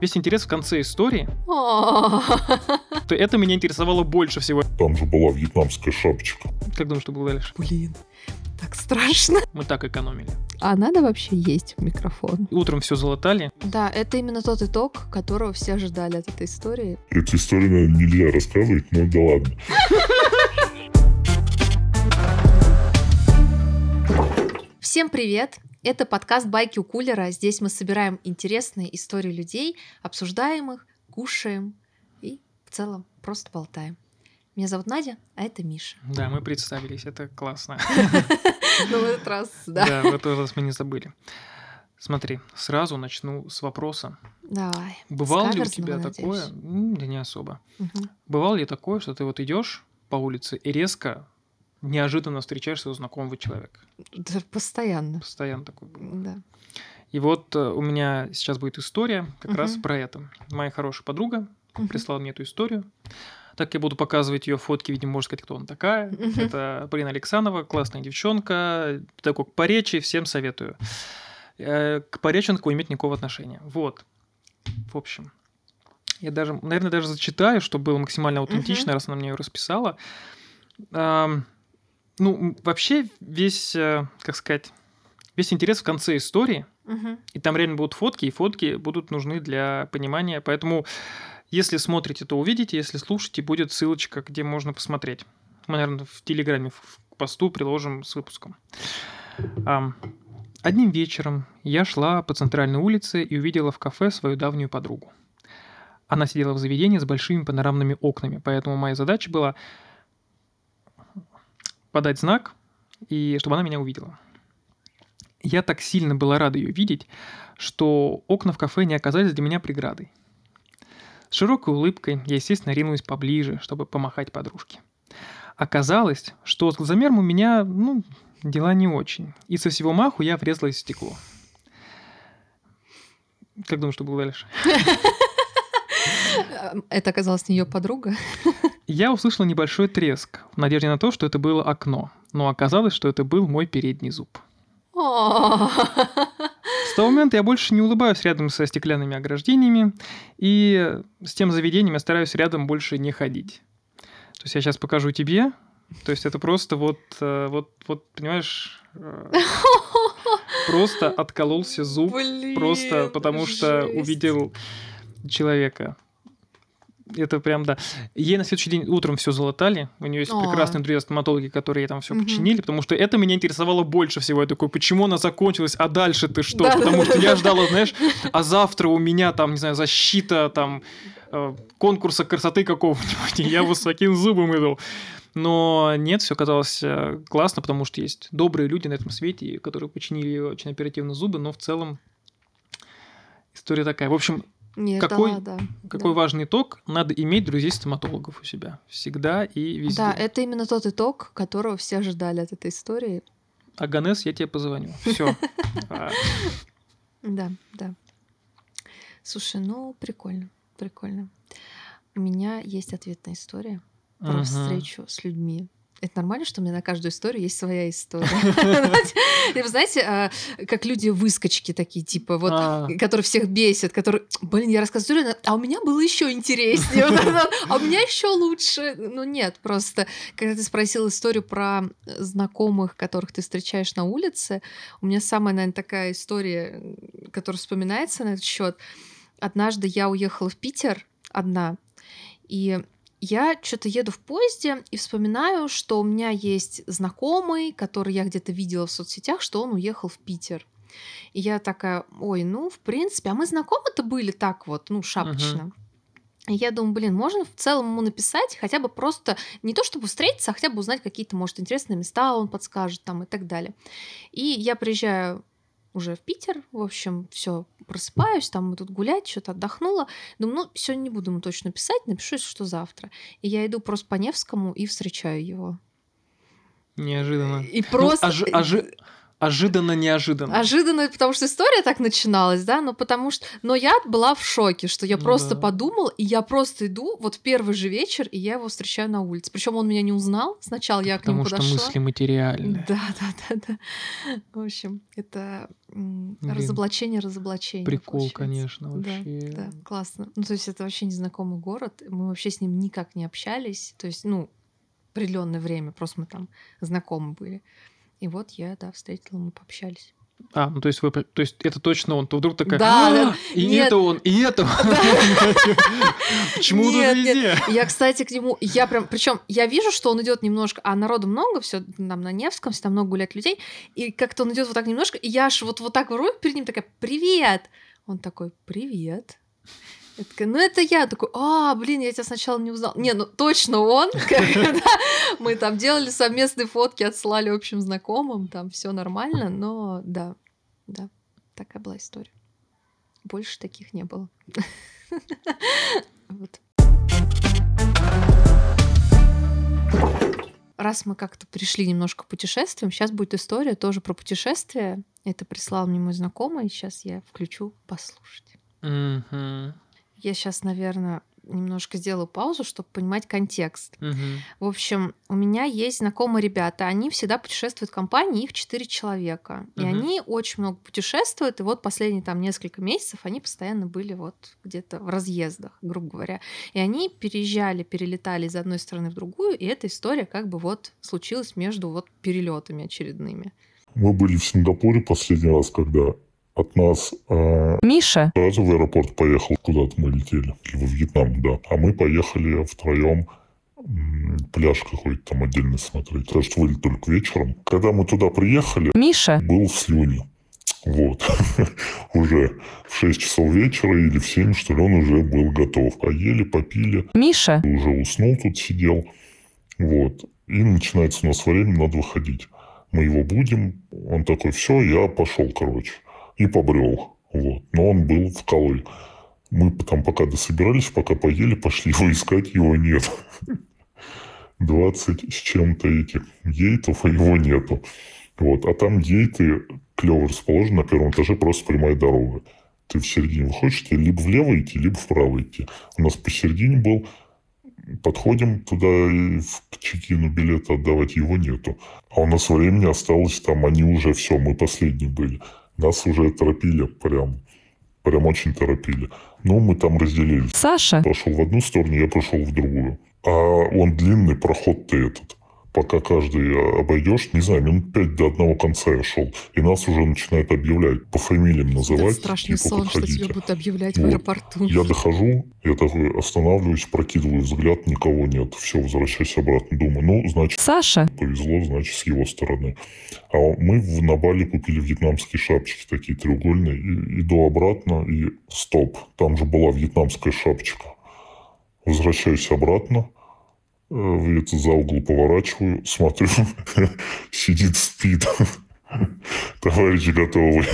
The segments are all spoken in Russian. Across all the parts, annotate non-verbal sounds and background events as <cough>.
весь интерес в конце истории, то <laughs> это меня интересовало больше всего. Там же была вьетнамская шапочка. Как думаешь, что было дальше? Блин, так страшно. Мы так экономили. А надо вообще есть в микрофон? Утром все залатали. Да, это именно тот итог, которого все ожидали от этой истории. Эту историю наверное, нельзя рассказывать, но да ладно. Всем привет! Это подкаст «Байки у кулера». Здесь мы собираем интересные истории людей, обсуждаем их, кушаем и в целом просто болтаем. Меня зовут Надя, а это Миша. Да, мы представились, это классно. Ну, в этот раз, да. Да, в этот раз мы не забыли. Смотри, сразу начну с вопроса. Давай. Бывало ли у тебя такое? Да не особо. Бывало ли такое, что ты вот идешь по улице и резко, неожиданно встречаешь своего знакомого человека? Да, постоянно. Постоянно такой был. Да. И вот э, у меня сейчас будет история как раз Мгм. про это. Моя хорошая подруга Мгм. прислала мне эту историю. Так я буду показывать ее фотки, видимо, можно сказать, кто она такая. Мгм. Это Полина Александрова, классная девчонка, такой к поречи, всем советую. Э, К пореченку иметь никакого отношения. Вот. В общем. Я даже, наверное, даже зачитаю, чтобы было максимально аутентично, раз она мне ее расписала. Ну, вообще весь, э, как сказать, весь интерес в конце истории, Мгм. и там реально будут фотки, и фотки будут нужны для понимания. Поэтому, если смотрите, то увидите, если слушаете, будет ссылочка, где можно посмотреть. Мы, наверное, в Телеграме в посту приложим с выпуском. Одним вечером я шла по центральной улице и увидела в кафе свою давнюю подругу. Она сидела в заведении с большими панорамными окнами, поэтому моя задача была подать знак, и чтобы она меня увидела. Я так сильно была рада ее видеть, что окна в кафе не оказались для меня преградой. С широкой улыбкой я, естественно, ринулась поближе, чтобы помахать подружке. Оказалось, что с глазомером у меня, ну, дела не очень. И со всего маху я врезалась в стекло. Как думаешь, что было дальше? <laughs> <laughs> Это оказалась не ее подруга. Я услышала небольшой треск, в надежде на то, что это было окно. Но оказалось, что это был мой передний зуб. С того момента я больше не улыбаюсь рядом со стеклянными ограждениями, и с тем заведением я стараюсь рядом больше не ходить. То есть я сейчас покажу тебе, то есть это просто вот, э, вот, вот понимаешь, э, просто откололся зуб, Блин, просто потому что увидел человека. Это прям, да. Ей на следующий день утром все залатали. У нее есть А. прекрасные друзья-стоматологи, которые ей там все починили, потому что это меня интересовало больше всего. Я такой, почему она закончилась, а дальше ты что? Да, потому да, что да, я да. ждала, знаешь, а завтра у меня там, не знаю, защита там э, конкурса красоты какого-нибудь, я вот с таким зубом иду. Но нет, все казалось э, классно, потому что есть добрые люди на этом свете, которые починили очень оперативно зубы, но в целом история такая. В общем, Нет, какой- да, да. какой Да. важный итог? Надо иметь друзей-стоматологов у себя. Всегда и везде. Да, это именно тот итог, которого все ожидали от этой истории. А Ганес, я тебе позвоню. Все. <laughs> Да, да. Слушай, ну прикольно, прикольно. У меня есть ответная история про встречу с людьми. Это нормально, что у меня на каждую историю есть своя история. <laughs> И Вы знаете, а, как люди выскочки такие, типа, вот, А. которые всех бесят, которые, блин, я рассказываю историю, а у меня было еще интереснее, <laughs> а у меня еще лучше. Ну нет, просто, когда ты спросил историю про знакомых, которых ты встречаешь на улице, у меня самая, наверное, такая история, которая вспоминается на этот счет. Однажды я уехала в Питер одна, и я что-то еду в поезде и вспоминаю, что у меня есть знакомый, который я где-то видела в соцсетях, что он уехал в Питер. И я такая, ой, ну, в принципе, а мы знакомы-то были так вот, ну, шапочно. И я думаю, блин, можно в целом ему написать, хотя бы просто не то чтобы встретиться, а хотя бы узнать какие-то, может, интересные места он подскажет там и так далее. И я приезжаю уже в Питер, в общем, все, просыпаюсь, там мы тут гулять, что-то отдохнула. Думаю, ну, сегодня не буду ему точно писать, напишу, если что завтра. И я иду просто по Невскому и встречаю его. Неожиданно. И Ну, просто... ожи- ожи- Ожиданно неожиданно. Ожиданно, потому что история так начиналась, да, но потому что... Но я была в шоке, что я Ну просто да. подумала, и я просто иду вот в первый же вечер, и я его встречаю на улице. Причем он меня не узнал. Сначала я к нему Потому что подошла. мысли материальные. Да, да, да, да. В общем, это Блин. разоблачение, разоблачение. Прикол, получается. конечно, Да, вообще. Да, классно. Ну, то есть это вообще незнакомый город. Мы вообще с ним никак не общались. То есть, ну, определенное время, просто мы там знакомы были. И вот я, да, встретила, мы пообщались. А, ну то есть вы, то есть это точно он, то вдруг такая, Да, «А, да. и Нет. это он, и это он. <laughs> Почему нет. везде? Я, кстати, к нему, я прям, причем я вижу, что он идет немножко, а народу много, все там на Невском, всегда много гулять людей, и как-то он идет вот так немножко, и я аж вот, вот так вру перед ним такая, привет! Он такой, привет. Я такая, ну это я такой, а, блин, я тебя сначала не узнал. Не, ну точно он. <laughs> Мы там делали совместные фотки, отсылали общим знакомым, там все нормально, но да, да, такая была история. Больше таких не было. <laughs> Раз мы как-то пришли немножко к путешествиям, сейчас будет история тоже про путешествие. Это прислал мне мой знакомый, сейчас я включу послушать. Мгм. Я сейчас, наверное, немножко сделаю паузу, чтобы понимать контекст. Мгм. В общем, у меня есть знакомые ребята, они всегда путешествуют в компании, их четыре человека. И Мгм. они очень много путешествуют, и вот последние там несколько месяцев они постоянно были вот где-то в разъездах, грубо говоря. И они переезжали, перелетали из одной страны в другую, и эта история как бы вот случилась между вот перелетами очередными. Мы были в Сингапуре последний раз, когда от нас э, Миша, сразу в аэропорт поехал, куда-то мы летели, во Вьетнам, да. А мы поехали втроем пляж какой-то там отдельно смотреть. Так что вылет только вечером. Когда мы туда приехали, Миша, был в слюне. Вот. <laughs> уже в 6 часов вечера или в 7, что ли, он уже был готов. Поели, попили, Миша, уже уснул тут, сидел. Вот. И начинается у нас время, надо выходить. Мы его будем. Он такой, все, я пошел, короче. И побрел. Вот. Но он был в колы. Мы там пока дособирались, пока поели, пошли <laughs> его искать, его нет. <laughs> 20 с чем-то этих гейтов, а его нету. Вот. А там гейты клево расположены на первом этаже, просто прямая дорога. Ты в середине выходишь, тебе либо влево идти, либо вправо идти. У нас посередине был подходим туда и в чекину билета отдавать, его нету. А у нас времени осталось там, они уже все, мы последние были. Нас уже торопили прям, прям очень торопили. Ну, мы там разделились. Саша, Пошел в одну сторону, я пошел в другую. А он длинный, проход-то этот. Пока каждый а, обойдешь, не знаю, минут пять до одного конца я шел. И нас уже начинают объявлять, по фамилиям Это называть. страшный типа, сон, что подходите. тебе будут объявлять в Вот. аэропорту. Я дохожу, я такой останавливаюсь, прокидываю взгляд, никого нет. Все, возвращаюсь обратно. Думаю, ну, значит, Саша, повезло, значит, с его стороны. А мы в, на Бали купили вьетнамские шапочки такие треугольные. И, иду обратно, и стоп. Там же была вьетнамская шапочка. Возвращаюсь обратно. Э, В этот за угол поворачиваю, смотрю, <laughs> сидит, спит. <laughs> Товарищ готовый.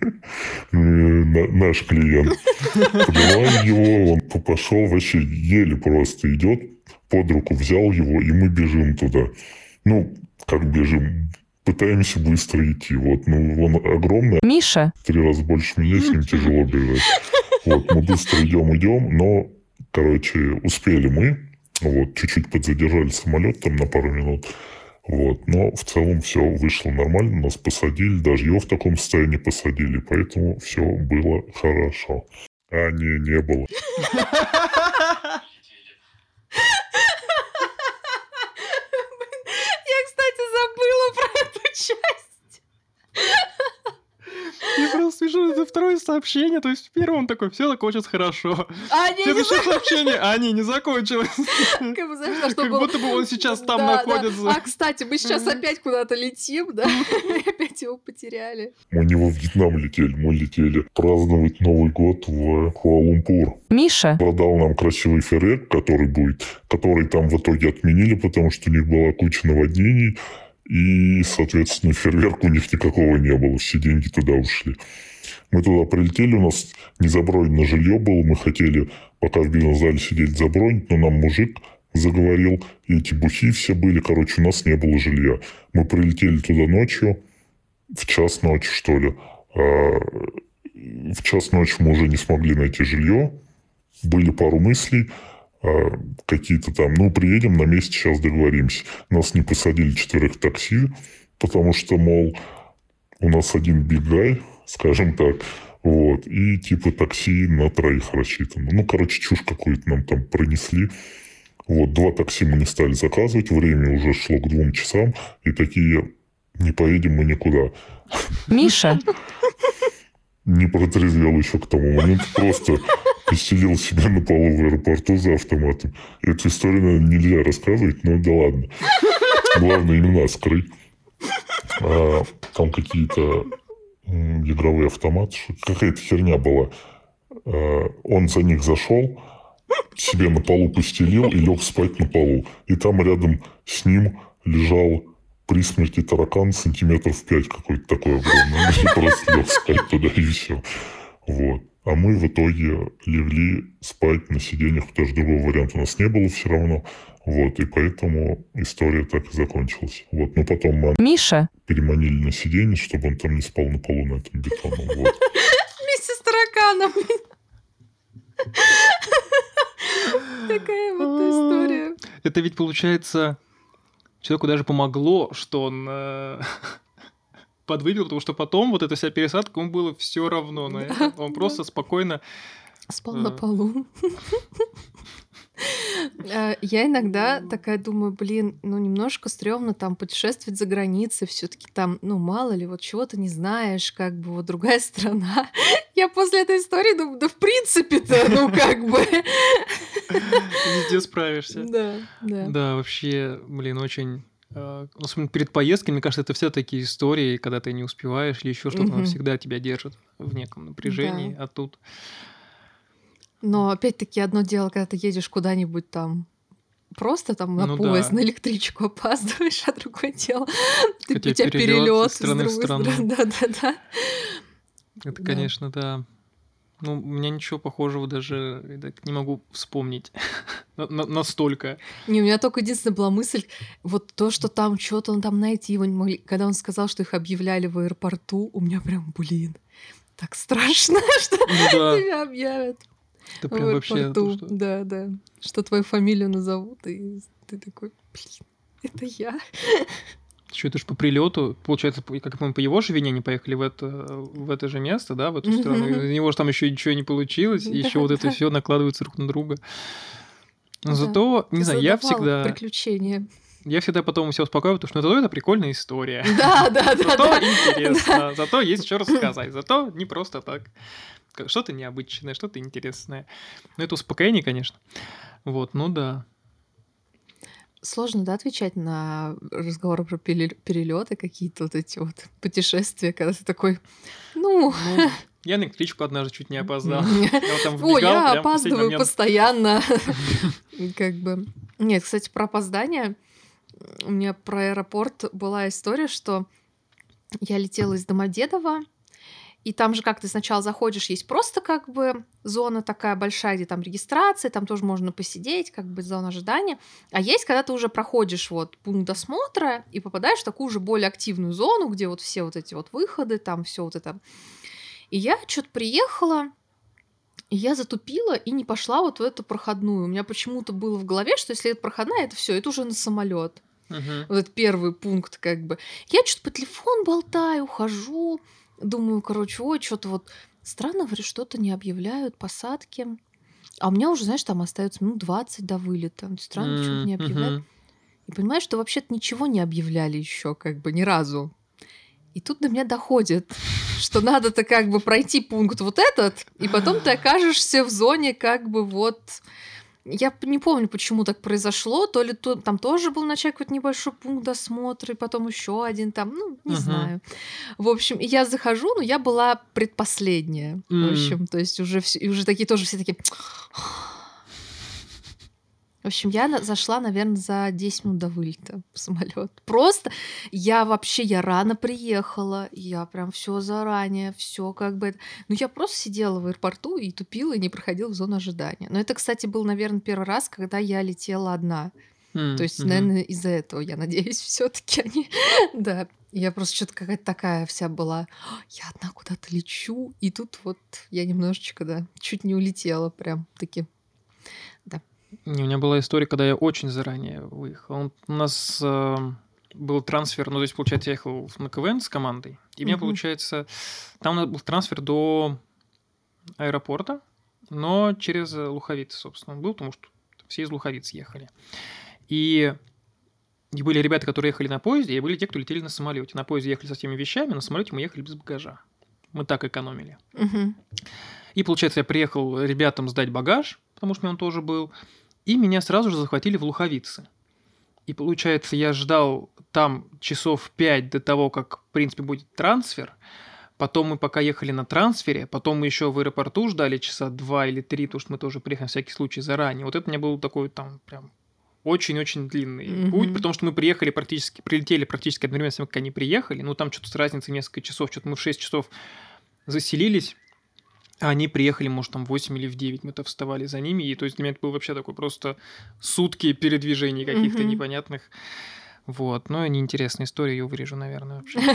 <laughs> На- Наш клиент. Поднимаем его, он по- пошел вообще еле просто идет, под руку взял его, и мы бежим туда. Ну, как бежим, пытаемся быстро идти. Вот, ну, он огромный, Миша, три раза больше меня, с ним тяжело бежать. Вот, мы быстро идем, идем, но, короче, успели мы. Вот, чуть-чуть подзадержали самолет там на пару минут. Вот, но в целом все вышло нормально, нас посадили, даже его в таком состоянии посадили, поэтому все было хорошо. А, не, не было. <laughs> Я, кстати, забыла про эту часть. Я просто вижу это второе сообщение, то есть в первом он такой, все закончится хорошо. А, не, не Следующее сообщение, а не, не закончилось. <laughs> Как бы, знаешь, на что Как было- будто бы он сейчас там Да, да. находится. А, кстати, мы сейчас опять куда-то летим, да? И <laughs> опять его потеряли. Мы не во Вьетнам летели, мы летели праздновать Новый год в Куала-Лумпур. Миша, продал нам красивый фейерверк, который будет, который там в итоге отменили, потому что у них была куча наводнений, и, соответственно, фейерверка у них никакого не было, все деньги туда ушли. Мы туда прилетели, у нас не забронено жилье было, мы хотели, пока в бизнес-зале сидеть, забронить, но нам мужик заговорил, и эти бухи все были, короче, у нас не было жилья. Мы прилетели туда ночью, в час ночи, что ли. А, в час ночи мы уже не смогли найти жилье. Были пару мыслей, а, какие-то там, ну, приедем на месте, сейчас договоримся. Нас не посадили четверых в такси, потому что, мол, у нас один бигай, скажем так, вот, и типа такси на троих рассчитано. Ну, короче, чушь какую-то нам там пронесли. Вот, два такси мы не стали заказывать, время уже шло к двум часам, и такие, не поедем мы никуда. Миша. <laughs> Не протрезвел еще к тому моменту, просто постелил себя на полу в аэропорту за автоматом. Эту историю, наверное, нельзя рассказывать, но да ладно. Главное, имена скрыть. А, там какие-то игровые автоматы, какая-то херня была. А, он за них зашел, себе на полу постелил и лег спать на полу. И там рядом с ним лежал при смерти таракан сантиметров пять какой-то такой огромный. Он просто лег спать туда и все. Вот. А мы в итоге легли спать на сиденьях, потому что другого варианта у нас не было все равно. Вот, и поэтому история так и закончилась. Вот, но потом мы Миша. переманили на сиденье, чтобы он там не спал на полу на этом бетонном. Вот. <laughs> Вместе с тараканом. <laughs> Такая вот история. Это ведь получается человеку даже помогло, что он э, <laughs> подвыпил, потому что потом вот эта вся пересадка, ему было все равно на это. Он просто спокойно... Спал на э, полу. Э, Я иногда такая думаю, блин, ну немножко стрёмно там путешествовать за границей, все таки там, ну мало ли, вот чего ты не знаешь, как бы вот другая <laughs> страна. Я после этой истории думаю, да в принципе-то, ну как бы. Везде справишься. Да, да. Да, вообще, блин, очень... э, Особенно перед поездкой, мне кажется, это все такие истории, когда ты не успеваешь или еще что-то, оно всегда тебя держит в неком напряжении, а тут... Но опять-таки одно дело, когда ты едешь куда-нибудь там просто там на Ну поезд, да. на электричку <laughs> опаздываешь, а другое дело, <laughs> ты, У тебя перелет страны в страну. <laughs> Да, да, да. Это, Да. конечно, да. Ну, у меня ничего похожего даже так не могу вспомнить. <laughs> На- на- Настолько. Не, у меня только единственная была мысль, вот то, что там что-то он там найти его не могли. Когда он сказал, что их объявляли в аэропорту, у меня прям, блин, так страшно, <laughs> что Ну да, тебя объявят это в прям вообще... то, аэропорту. что- Да, да. Что твою фамилию назовут, и ты такой, блин, это я. <laughs> Еще это ж по прилету, получается, по- как мы по его же вине не поехали в это, в это же место, да, в эту страну. У него же там еще ничего не получилось, и еще вот это все накладывается друг на друга. Но зато, не знаю, я всегда, Приключения. я всегда потом себя успокаиваю, потому что ну, зато это прикольная история. <laughs> Да, да, да, Зато да. интересно, зато есть что рассказать, зато не просто так. Что-то необычное, что-то интересное. Ну, это успокоение, конечно. Вот, ну да. Сложно, да, отвечать на разговоры про перелеты, какие-то вот эти вот путешествия, когда ты такой, ну, Ну, <laughs> я на электричку однажды чуть не опоздал. Я вот там <laughs> О, я опаздываю постоянно. <laughs> Как бы. Нет, кстати, про опоздание. У меня про аэропорт была история, что я летела из Домодедова, и там же как ты сначала заходишь, есть просто как бы зона такая большая, где там регистрация, там тоже можно посидеть, как бы зона ожидания. А есть, когда ты уже проходишь вот пункт досмотра и попадаешь в такую же более активную зону, где вот все вот эти вот выходы, там все вот это. И я что-то приехала, и я затупила и не пошла вот в эту проходную. У меня почему-то было в голове, что если это проходная, это все, это уже на самолет. Мгм. Вот этот первый пункт, как бы. Я что-то по телефону болтаю, хожу, думаю, короче, ой, что-то вот странно, говорю, что-то не объявляют посадки. А у меня уже, знаешь, там остается минут 20 до вылета. Странно, почему-то не объявляют. И понимаешь, что вообще-то ничего не объявляли еще, как бы ни разу. И тут до меня доходит, <laughs> что надо-то как бы пройти пункт вот этот, и потом ты окажешься в зоне как бы вот... Я не помню, почему так произошло. То ли то, там тоже был вначале какой-то небольшой пункт досмотра, и потом еще один там, ну, не Мгм. знаю. В общем, я захожу, но я была предпоследняя. В М. общем, то есть уже, все, и уже такие тоже все такие... В общем, я зашла, наверное, за 10 минут до вылета в самолет. <laughs> Просто я вообще, я рано приехала, я прям все заранее, все как бы... Ну, я просто сидела в аэропорту и тупила, и не проходила в зону ожидания. Но это, кстати, был, наверное, первый раз, когда я летела одна. М, То есть, наверное, из-за этого, я надеюсь, <laughs> все таки они... <laughs> Да. Я просто что-то какая-то такая вся была. Я одна куда-то лечу, и тут вот я немножечко, да, чуть не улетела прям таки. У меня была история, когда я очень заранее выехал. У нас э, был трансфер, ну, то есть, получается, я ехал на КВН с командой, и у меня, Мгм. получается, там был трансфер до аэропорта, но через э, Луховицы, собственно, он был, потому что все из Луховиц ехали. И, и были ребята, которые ехали на поезде, и были те, кто летели на самолете. На поезде ехали со всеми вещами, на самолете мы ехали без багажа. Мы так экономили. Мгм. И, получается, я приехал ребятам сдать багаж, потому что у меня он тоже был, и меня сразу же захватили в Луховицы. И, получается, я ждал там часов пять до того, как, в принципе, будет трансфер. Потом мы пока ехали на трансфере, потом мы еще в аэропорту ждали часа два или три, потому что мы тоже приехали на всякий случай заранее. Вот это у меня был такой там прям очень-очень длинный Мгм. путь, потому что мы приехали практически, прилетели практически одновременно с тем, как они приехали. Ну, там что-то с разницей несколько часов, что-то мы в 6 часов заселились, они приехали, может, там в 8 или в 9, мы-то вставали за ними, и то есть для меня это был вообще такой просто сутки передвижений каких-то Мгм. непонятных. Вот, но неинтересная история, ее вырежу, наверное, вообще. <laughs>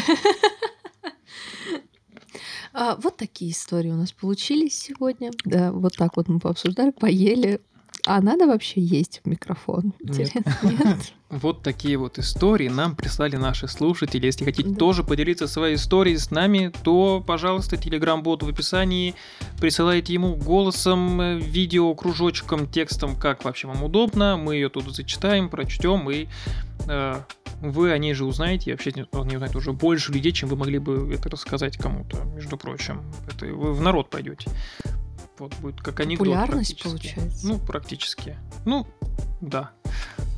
А, вот такие истории у нас получились сегодня. Да, вот так вот мы пообсуждали, поели. А надо вообще есть в микрофон? Интересно, нет? <laughs> Вот такие вот истории нам прислали наши слушатели. Если хотите Да. тоже поделиться своей историей с нами, то, пожалуйста, телеграм-бот в описании. Присылайте ему голосом, э, видео, кружочком, текстом, как вообще вам удобно. Мы ее тут зачитаем, прочтем, и э, вы о ней же узнаете. И вообще о ней узнает уже больше людей, чем вы могли бы это рассказать кому-то, между прочим. Это вы в народ пойдете. Вот будет как анекдот Популярность получается. Ну, практически. Ну, да.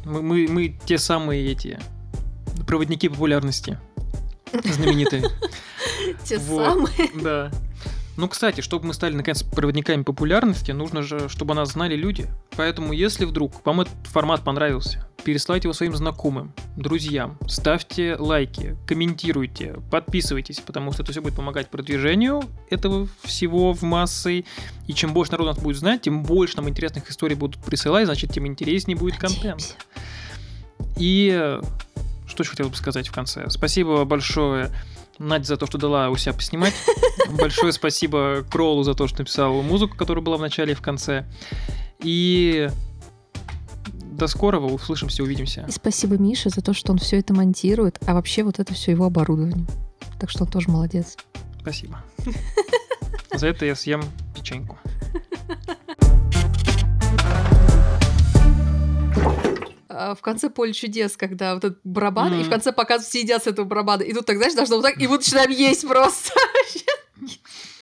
Мы, мы, мы те самые эти проводники популярности. Знаменитые. <laughs> Те самые. Да. Ну, кстати, чтобы мы стали, наконец, проводниками популярности, нужно же, чтобы нас знали люди. Поэтому, если вдруг вам этот формат понравился, переслайте его своим знакомым, друзьям, ставьте лайки, комментируйте, подписывайтесь, потому что это все будет помогать продвижению этого всего в массы. И чем больше народу нас будет знать, тем больше нам интересных историй будут присылать, значит, тем интереснее будет контент. И э, что еще хотел бы сказать в конце? Спасибо большое Надя за то, что дала у себя поснимать. <laughs> Большое спасибо Кролу за то, что написал музыку, которая была в начале и в конце. И до скорого, услышимся, увидимся. И спасибо Мише за то, что он все это монтирует, а вообще вот это все его оборудование. Так что он тоже молодец. Спасибо. За это я съем печеньку. <laughs> в конце поле чудес, когда вот этот барабан, и в конце показывают, все едят с этого барабана, и тут так, знаешь, должно вот так, и мы начинаем есть просто. <laughs>